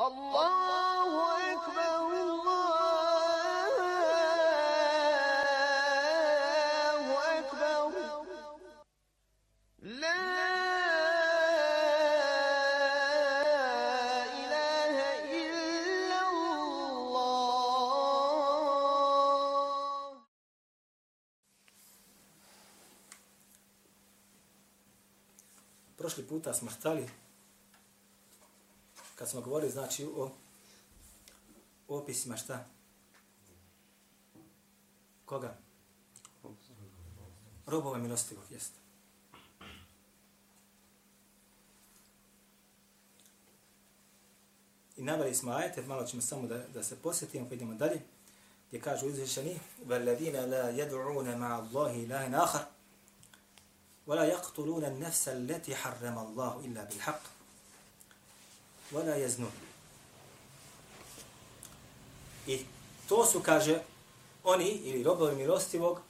الله أكبر الله أكبر لا إله إلا الله Prošli puta smo stali kad smo govorili znači o opisima šta? Koga? Robova milostivog, jeste. I navali smo ajete, malo ćemo samo da, da se posjetimo, pa idemo dalje, gdje kažu izvišeni, وَالَّذِينَ لَا يَدْعُونَ مَعَ اللَّهِ إِلَهٍ آخَرٍ ولا يقتلون النفس التي حرم الله إلا بالحق wala yaznu. I to su, kaže, oni ili robovi milostivog,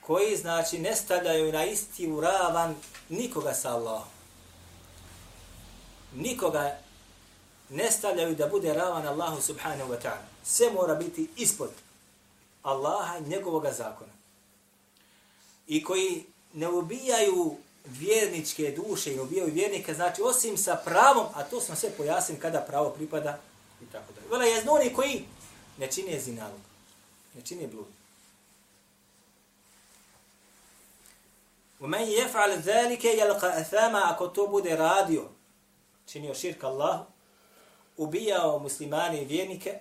koji, znači, ne stavljaju na isti uravan nikoga sa Allahom. Nikoga ne stavljaju da bude ravan Allahu subhanahu wa ta'ala. Sve mora biti ispod Allaha i njegovog zakona. I koji ne ubijaju vjerničke duše i ne ubijaju vjernike, znači osim sa pravom, a to smo sve pojasnili kada pravo pripada i tako dalje. Vela je oni koji ne čine zinalog, ne čine blud. ومن يفعل ذلك يلقى أثاما ako to bude radio, činio širk Allahu, ubijao muslimane i vjernike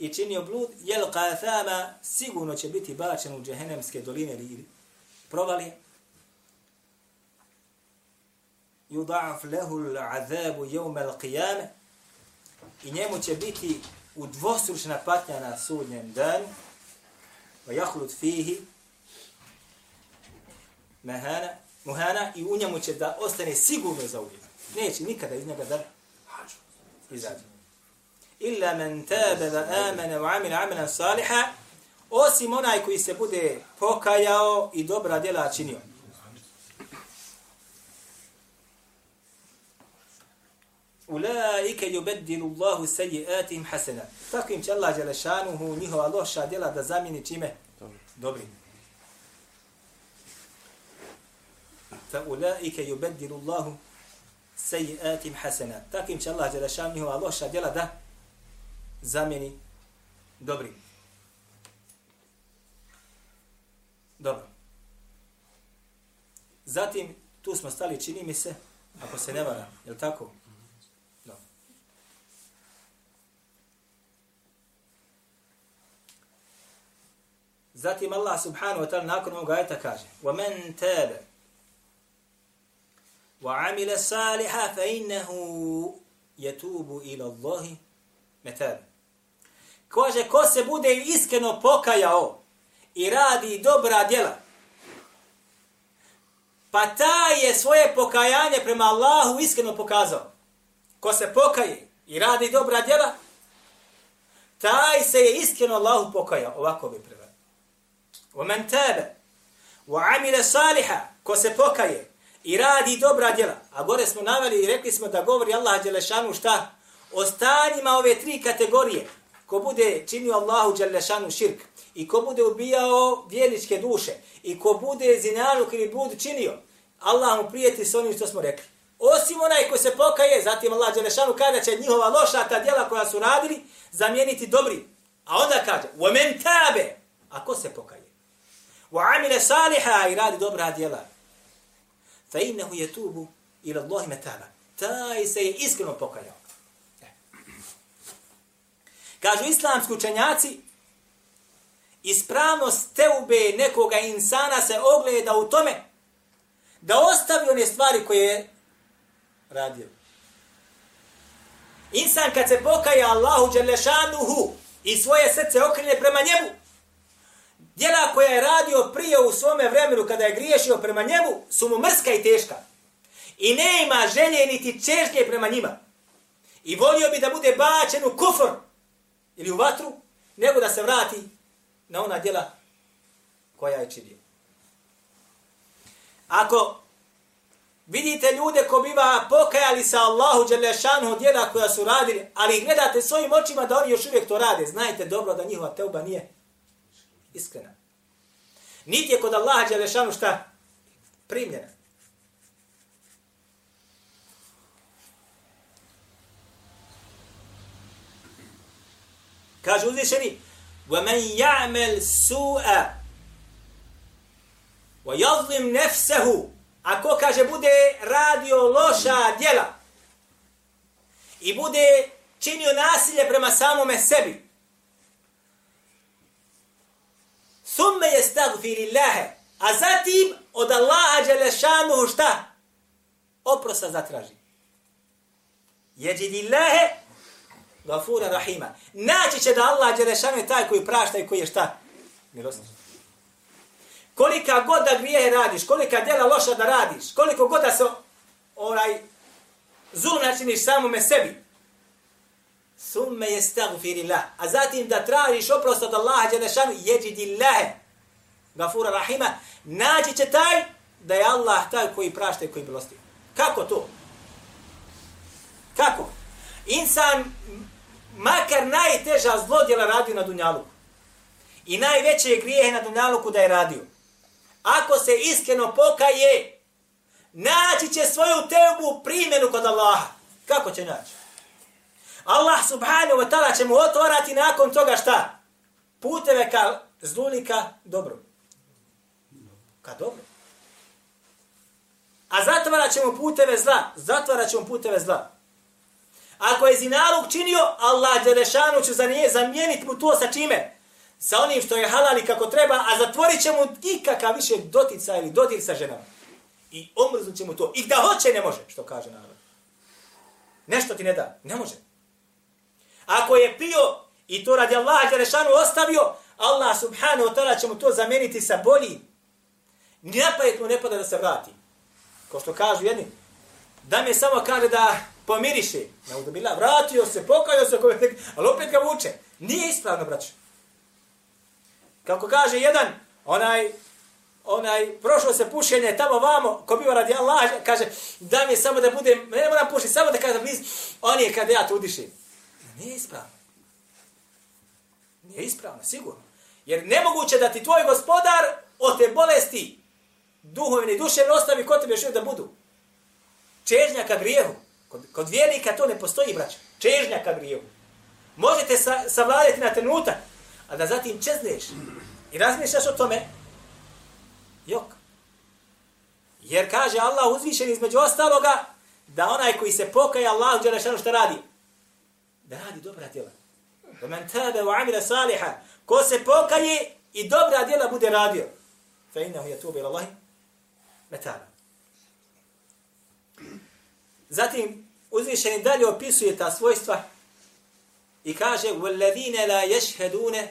i činio blud, yalqa athama sigurno će biti bačen u džehennemske doline ili provali. yudaf lehu l'azabu jevme l'qiyame i njemu će biti udvostručna patnja na sudnjem danu wa yakhlut fihi mahana muhana i u njemu će da ostane sigurno za uvijek. Neće nikada iz njega da izađe. Illa men taba wa amene wa amila amalan saliha osim onaj koji se bude pokajao i dobra djela činio. Ulaike yubeddilu Allahu sayyi'atihim hasana. Tako im će Allah dželešanuhu njihova loša djela da zamijeni čime? Dobri. Fa ulaike yubeddilu Allahu sayyi'atihim hasana. Tako im će Allah dželešanuhu njihova loša djela da zamijeni dobri. Dobro. Zatim, tu smo stali, čini mi se, ako se ne vara, je li tako? Zatim Allah subhanahu wa ta'ala nakon ovog ajeta kaže وَمَنْ تَابَ وَعَمِلَ صَالِحًا فَإِنَّهُ يَتُوبُ إِلَى اللَّهِ مَتَابَ Kaže, ko se bude iskreno pokajao i radi dobra djela, pa ta je svoje pokajanje prema Allahu iskreno pokazao. Ko se pokaje i radi dobra djela, taj se je iskreno Allahu pokajao. Ovako bi preveo. وَمَنْ تَابَ وَعَمِلَ صَالِحًا Ko se pokaje i radi dobra djela. A gore smo naveli i rekli smo da govori Allah Đelešanu šta? O stanjima ove tri kategorije. Ko bude činio Allahu Đelešanu širk, i ko bude ubijao vjerničke duše, i ko bude zinaluk ili blud činio, Allah mu prijeti s onim što smo rekli. Osim onaj ko se pokaje, zatim Allah Đelešanu kaže da će njihova loša ta djela koja su radili zamijeniti dobri. A onda kaže, وَمَنْ تَابَ A ko se pokaje? wa amila saliha i radi dobra djela. Fa innahu yatubu ila Allahi metaba. Taj se je iskreno pokajao. E. Kažu islamski učenjaci, ispravnost teube nekoga insana se ogleda u tome da ostavi one stvari koje je radio. Insan kad se pokaja Allahu Đelešanuhu i svoje srce okrene prema njemu, djela koja je radio prije u svome vremenu kada je griješio prema njemu su mu mrska i teška. I ne ima želje niti čežnje prema njima. I volio bi da bude bačen u kufor ili u vatru, nego da se vrati na ona djela koja je činio. Ako Vidite ljude ko biva pokajali sa Allahu Đelešanu djela koja su radili, ali gledate svojim očima da oni još uvijek to rade. Znajte dobro da njihova teuba nije iskrena. Niti je kod Allaha Đelešanu šta? Primljena. Kaže uzvišeni, وَمَنْ يَعْمَلْ سُوءَ وَيَظْلِمْ نَفْسَهُ Ako kaže bude radio loša djela i bude činio nasilje prema samome sebi, Thumme je stagfirillahe. A zatim od Allaha Đelešanuhu šta? Oprosta zatraži. Jeđidillahe gafura rahima. Naći će da Allah Đelešanuhu je taj koji prašta i koji je šta? Milostiv. Kolika god da grijehe radiš, kolika djela loša da radiš, koliko god da se onaj zulum načiniš samome sebi, Summe je lah. A zatim da tražiš oprost od Allaha Đelešanu, jeđidi. Gafura Rahima. Naći će taj da je Allah taj koji prašta i koji milosti. Kako to? Kako? Insan makar najteža zlodjela radi na Dunjaluku. I najveće grijehe na Dunjaluku da je radio. Ako se iskreno pokaje, naći će svoju tebu primjenu kod Allaha. Kako će naći? Allah subhanahu wa ta'ala će mu otvarati nakon toga šta? Puteve ka zlulika dobro. Ka dobro. A zatvara ćemo puteve zla. Zatvara ćemo puteve zla. Ako je zinalog činio, Allah Đerešanu će za nije zamijeniti mu to sa čime? Sa onim što je halali kako treba, a zatvorit će mu ikakav više dotica ili dodir sa ženama. I omrznut će mu to. I da hoće ne može, što kaže narod. Nešto ti ne da. Ne može. Ako je pio i to radi Allaha Đerešanu ostavio, Allah subhanahu wa ta'ala će mu to zameniti sa bolji. Ni napajet mu ne pada da se vrati. Kao što kažu jedni, da mi samo kaže da pomiriše. Na udobila, vratio se, pokajao se, ali opet ga vuče. Nije ispravno, braću. Kako kaže jedan, onaj, onaj, prošlo se pušenje tamo vamo, ko bio radi Allah, kaže, da mi samo da budem, ne moram pušiti, samo da kaže, on je kada ja to udišim. Nije ispravno. Nije ispravno, sigurno. Jer nemoguće da ti tvoj gospodar o te bolesti duhovne i duševne ostavi kod tebe još da budu. Čežnja ka grijehu. Kod, kod vjernika to ne postoji, braća. Čežnja ka grijehu. Možete sa, savladati na trenutak, a da zatim čezneš i razmišljaš o tome, jok. Jer kaže Allah uzvišen između ostaloga, da onaj koji se pokaja Allah uđe na šta radi? da radi dobra djela. Da men tabe wa amila saliha, ko se pokaje i dobra djela bude radio. Fa innahu yatubu ila Allahi metaba. Zatim uzvišeni dalje opisuje ta svojstva i kaže وَالَّذِينَ لَا يَشْهَدُونَ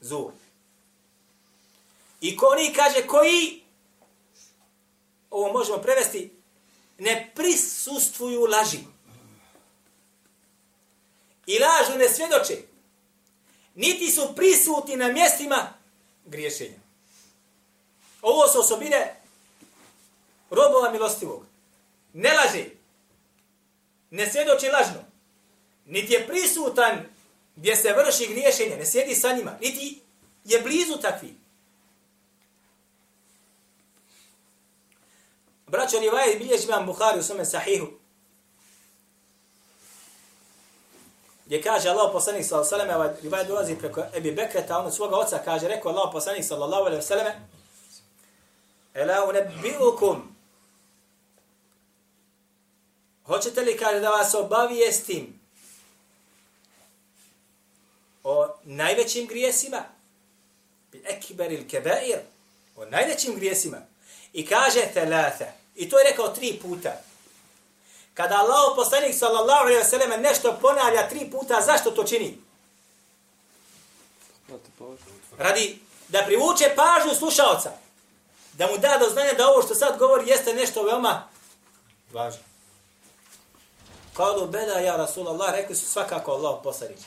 zur. I ko oni kaže koji ovo možemo prevesti ne prisustvuju laži i lažno ne svjedoče, niti su prisutni na mjestima griješenja. Ovo su osobine robova milostivog. Ne laže, ne svjedoči lažno, niti je prisutan gdje se vrši griješenje, ne sjedi sa njima, niti je blizu takvi. Braćo Rivaje bilježi vam Buhari u svome sahihu, gdje kaže Allah poslanik sallallahu alejhi ve selleme, ovaj rivaj dolazi preko Ebi Bekreta, on od svoga oca kaže, rekao Allah poslanik sallallahu alejhi ve selleme: Ela unabbiukum Hoćete li kaže da vas obavijestim o najvećim grijesima? Bi ekber il kebair. O najvećim grijesima. I kaže thalatha. I to je rekao tri puta. Kada Allah poslanik sallallahu alejhi ve selleme nešto ponavlja tri puta, zašto to čini? Radi da privuče pažnju slušaoca. Da mu da do znanja da ovo što sad govori jeste nešto veoma važno. Kalu beda ja Rasulallah, rekli su svakako Allah poslanik.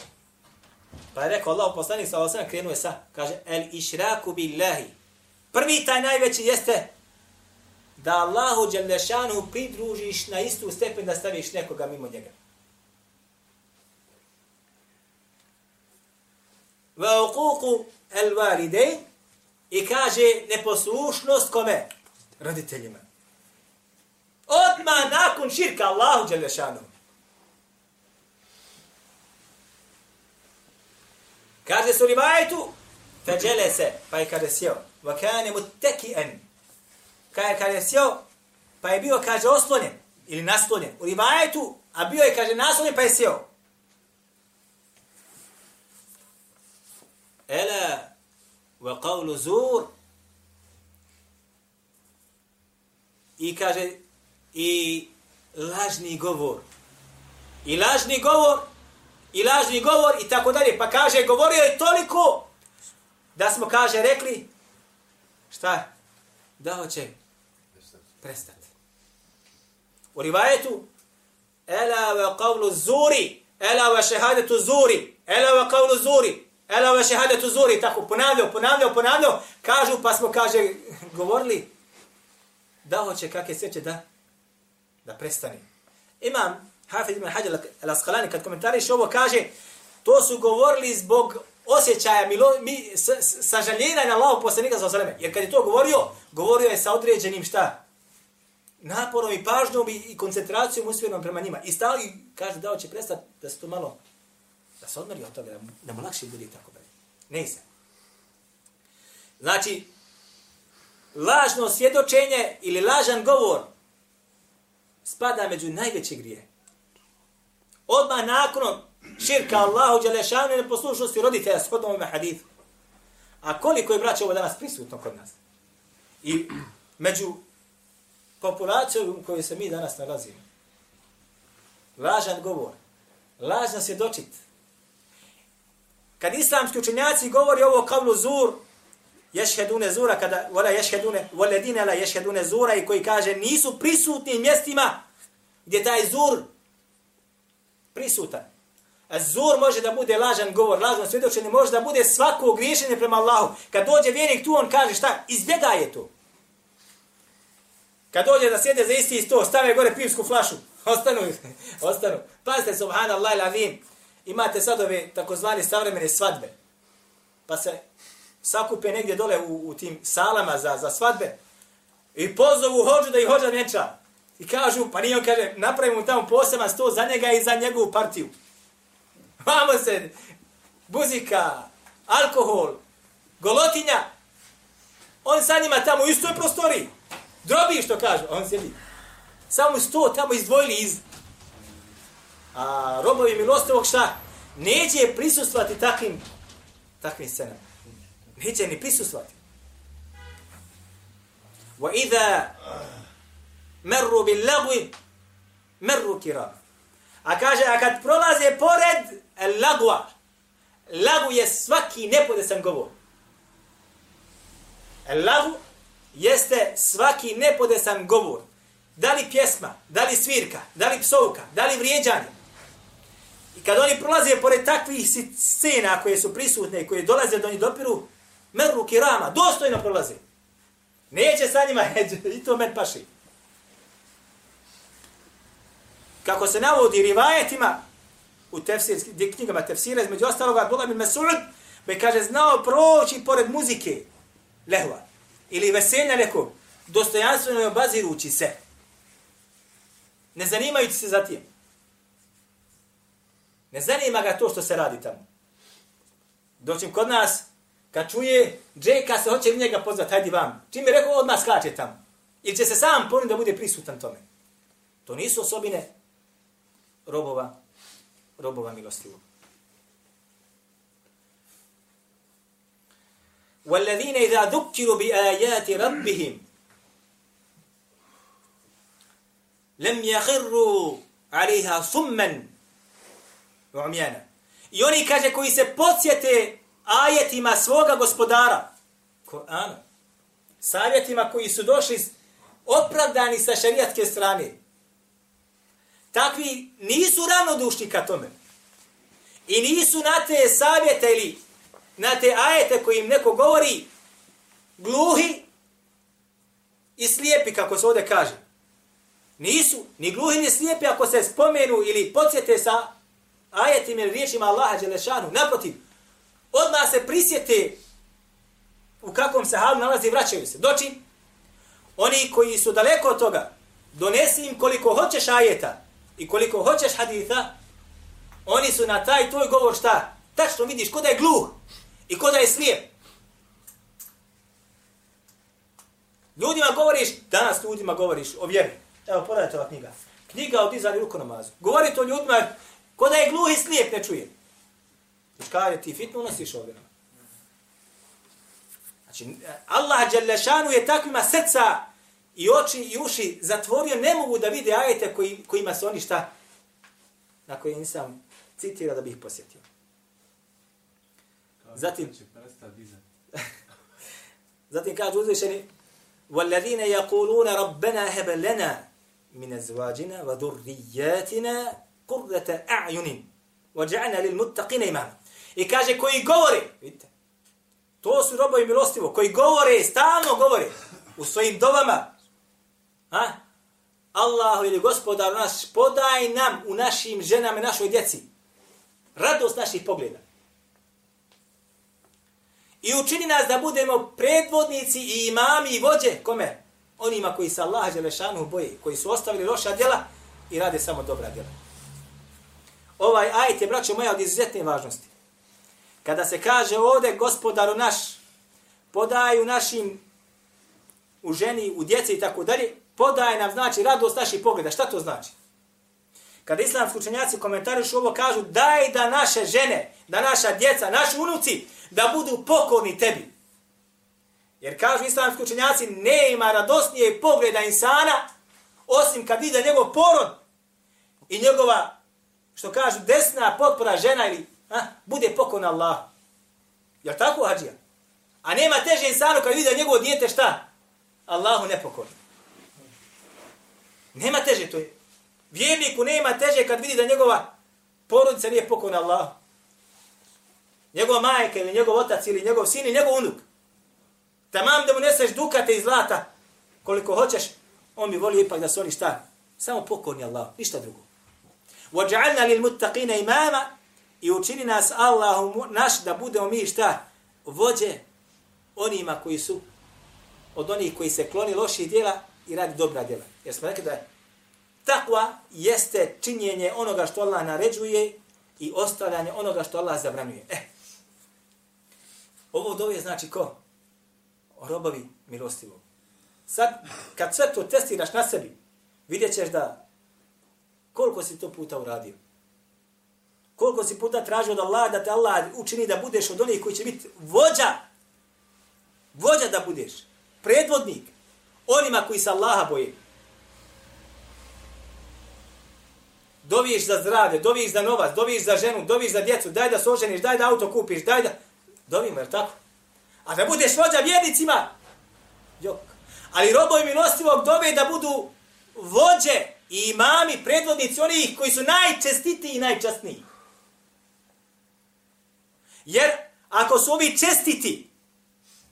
Pa je rekao Allah poslanik sallallahu alejhi ve sellem krenuo sa kaže el išraku billahi. Prvi taj najveći jeste da Allahu Đelešanu pridružiš na istu stepen da staviš nekoga mimo njega. Va uquku el valide i kaže neposlušnost kome? Roditeljima. Odmah nakon širka Allahu Đelešanu. Kaže su rivajetu, feđele se, pa je kada sjeo, va kane mu kada je, Kada je sjeo, pa je bio, kaže, oslonjen, ili naslonjen. U rivajetu, a bio je, kaže, naslonjen, pa je sjeo. Ela, wa qavlu zur. I kaže, i lažni govor. I lažni govor, i lažni govor, i tako dalje. Pa kaže, govorio je toliko, da smo, kaže, rekli, šta? Da hoće prestati. U rivajetu, ela wa qavlu zuri, ela wa šehadetu zuri, ela wa qavlu zuri, ela wa šehadetu zuri, tako ponavljao, ponavljao, ponavljao, kažu, pa smo, kaže, govorili, da hoće kakve sveće da da prestane. Imam Hafiz ibn Hajar al-Asqalani kad komentariš ovo kaže to su govorili zbog osjećaja milo, mi, sažaljenja na Allahog poslanika sa osaleme. Jer kad je to govorio, govorio je sa određenim šta? Naporom i pažnjom i, i koncentracijom usmjerenom prema njima. I stali, kaže, da će prestati da se to malo, da se odmeri od toga, da, da mu lakše bude tako dalje. Ne se. Znači, lažno svjedočenje ili lažan govor spada među najveće grije. Odmah nakon širka Allahu Đelešanu i neposlušnosti roditelja shodno ovome hadithu. A koliko je braća ovo danas prisutno kod nas? I među populacija u kojoj se mi danas nalazimo. Lažan govor. Lažno svjedočit. Kad islamski učenjaci govori ovo kavlu zur, ješhedune zura, kada vola ješhedune, voledine la ješhedune zura i koji kaže nisu prisutni mjestima gdje taj zur prisutan. A zur može da bude lažan govor, lažno svjedočenje, može da bude svako griješenje prema Allahu. Kad dođe vjernik tu, on kaže šta? Izbjegaje to. Kad dođe da sjede za isti sto, stave gore pivsku flašu. Ostanu, ostanu. Pazite, subhanallah lavim, imate sad ove takozvani savremene svadbe. Pa se sakupe negdje dole u, u tim salama za, za svadbe i pozovu hođu da ih hođa neča. I kažu, pa nije on kaže, napravimo tamo poseban sto za njega i za njegovu partiju. Vamo se, buzika, alkohol, golotinja. On sa njima tamo u istoj prostoriji. Drobi što kažu, on sjedi. Samo sto tamo izdvojili iz... A robovi milostovog šta? Neće prisustvati takvim, takvim scenama. Neće ni prisustvati. Wa idha merru bil lagwi merru kiram. A kaže, a kad prolaze pored e, lagwa, lagu je svaki nepodesan govor. E, lagu jeste svaki nepodesan govor. Da li pjesma, da li svirka, da li psovka, da li vrijeđanje. I kad oni prolaze pored takvih scena koje su prisutne i koje dolaze do njih dopiru, merru kirama, dostojno prolaze. Neće sa njima, i to men paši. Kako se navodi rivajetima u tefsir, knjigama tefsira, između ostaloga, Abdullah bin Mas'ud, me kaže, znao proći pored muzike, lehva, ili veselja nekog, dostojanstveno je obazirući se. Ne zanimajući se za tim. Ne zanima ga to što se radi tamo. Doćim kod nas, kad čuje Džeka se hoće njega pozvati, hajdi vam. Čim je rekao, odmah skače tamo. Ili će se sam poniti da bude prisutan tome. To nisu osobine robova, robova milostivog. والذين إذا ذكروا بآيات ربهم لم يخروا عليها صما وعميانا I oni kaže koji se podsjete ajetima svoga gospodara, Kur'ana, savjetima koji su došli opravdani sa šarijatske strane, takvi nisu ravnodušni ka tome. I nisu na te savjete ili na te ajete koji im neko govori gluhi, i slijepi, kako se ovdje kaže. Nisu ni gluhi ni slijepi ako se spomenu ili podsjete sa ajetim ili riječima Allaha Đelešanu. Naprotiv, odmah se prisjete u kakvom se halu nalazi i vraćaju se. Doći, oni koji su daleko od toga, donesi im koliko hoćeš ajeta i koliko hoćeš haditha, oni su na taj tvoj govor šta? Tačno vidiš ko da je gluh i ko da je slijep. Ljudima govoriš, danas ljudima govoriš o vjeri. Evo, pogledajte ova knjiga. Knjiga o dizanju ruku namazu. Govori to ljudima, ko da je gluh i slijep, ne čuje. Viš kaže, ti fitnu unosiš ovdje. Znači, Allah Đalešanu je takvima srca i oči i uši zatvorio, ne mogu da vide ajete koji, kojima se oni šta, na koje nisam citira da bih posjetio. Zatim, zatim kaže uzvišeni, وَالَّذِينَ يَقُولُونَ رَبَّنَا هَبَ لَنَا مِنَ زْوَاجِنَا وَذُرِّيَّاتِنَا قُرَّةَ أَعْيُنٍ وَجَعْنَا لِلْمُتَّقِينَ إِمَامًا I kaže koji govore, vidite, to su robovi milostivo, koji govore, stalno govore u svojim dovama, ha? Allahu ili gospodar naš, podaj nam u našim ženama i našoj djeci radost naših pogleda. I učini nas da budemo predvodnici i imami i vođe, kome? Onima koji se Allaha Đelešanu boji, koji su ostavili loša djela i rade samo dobra djela. Ovaj ajet je, braćo moja, od izuzetne važnosti. Kada se kaže ovde gospodaru naš, podaju našim u ženi, u djeci i tako dalje, podaje nam znači radost naših pogleda. Šta to znači? Kada islamski učenjaci komentarišu ovo, kažu daj da naše žene, da naša djeca, naši unuci, da budu pokorni tebi. Jer kažu islamski učenjaci, ne ima radosnije pogleda insana, osim kad vide njegov porod i njegova, što kažu, desna potpora žena ili a, bude pokorna Allah. Jel tako, Hadžija? A nema teže insanu kad vidi njegovo dijete šta? Allahu nepokorno. Nema teže, to je. Vjerniku nema teže kad vidi da njegova porodica nije pokorna Allah. Njegova majka ili njegov otac ili njegov sin ili njegov unuk. Tamam da mu neseš dukate i zlata koliko hoćeš, on bi volio ipak da su oni šta? Samo pokorni Allah, ništa drugo. وَجَعَلْنَا لِلْمُتَّقِينَ imama i učini nas Allahu naš da budemo mi šta? Vođe onima koji su od onih koji se kloni loših djela i radi dobra djela. Jer smo rekli da je takva jeste činjenje onoga što Allah naređuje i ostavljanje onoga što Allah zabranjuje. E, ovo dove znači ko? Robovi milostivog. Sad, kad sve to testiraš na sebi, vidjet ćeš da koliko si to puta uradio. Koliko si puta tražio da Allah, da te Allah učini da budeš od onih koji će biti vođa. Vođa da budeš. Predvodnik. Onima koji se Allaha boje. Doviš za zdravlje, doviš za novac, doviš za ženu, doviš za djecu, daj da se oženiš, daj da auto kupiš, daj da... Dovimo, jel tako? A da budeš vođa vjernicima? Jok. Ali robovi milostivog dove da budu vođe i imami, predvodnici onih koji su najčestitiji i najčastniji. Jer ako su ovi čestiti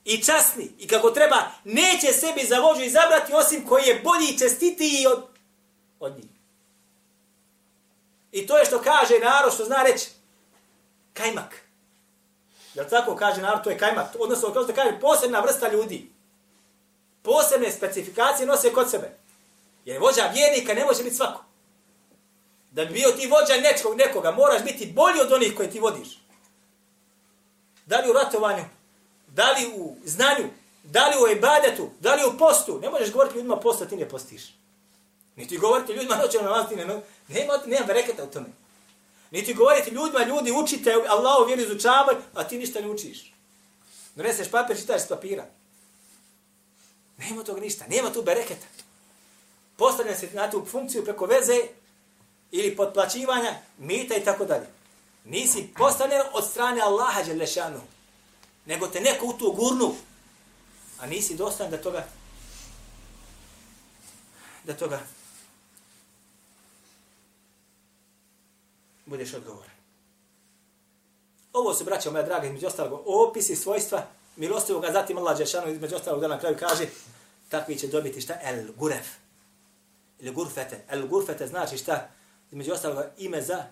i časni i kako treba, neće sebi za vođu izabrati osim koji je bolji i čestitiji od, od njih. I to je što kaže narod, što zna reći, kajmak. Jel tako kaže narod, to je kajmak. Odnosno, kao što kaže, posebna vrsta ljudi. Posebne specifikacije nose kod sebe. Jer vođa vjernika ne može biti svako. Da bi bio ti vođa nečkog, nekoga, moraš biti bolji od onih koje ti vodiš. Da li u ratovanju, da li u znanju, da li u ibadetu, da li u postu. Ne možeš govoriti ljudima posta, ti ne postiš. Niti govoriti ljudima noćemo na vas, ti ne, nema, nema bereketa u tome. Niti govoriti ljudima, ljudi učite, Allah vjeru izučavaj, a ti ništa ne učiš. Doneseš papir, čitaš s papira. Nema tog ništa, nema tu bereketa. Postavlja se na tu funkciju preko veze ili podplaćivanja, mita i tako dalje. Nisi postavljen od strane Allaha Đelešanu, nego te neko u tu gurnu, a nisi dostan da toga da toga budeš odgovoran. Ovo su, braćo moja draga, između ostalog, opisi svojstva milostivog, a zatim Allah Đešanu između ostalog da na kraju kaže takvi će dobiti šta? El guref. Ili gurfete. El gurfete znači šta? Između ostalog ime za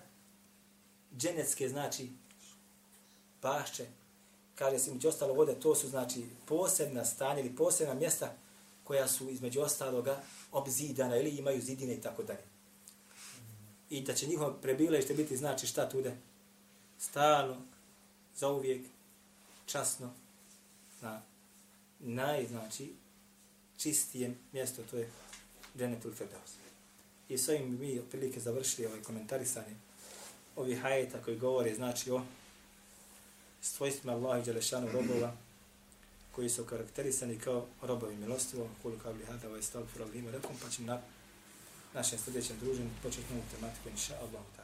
dženecke znači pašće. Kaže se između ostalog ovdje, to su znači posebna stanja ili posebna mjesta koja su između ostaloga obzidana ili imaju zidine i tako dalje. I da će njihovo prebilešte biti znači šta tude? Stalno, zauvijek, časno, na naj, znači, čistijem mjesto, to je Dženetul Firdaus. I s ovim mi otprilike završili ovaj komentarisanje ovi hajeta koji govore, znači, o svojstvima Allaha i Đelešanu robova, koji su karakterisani kao robovi milostivo, koliko kao li hada, ovaj stav, fura, pa ćemo na našem sljedećem druženju početi novu tematiku, inša Allah.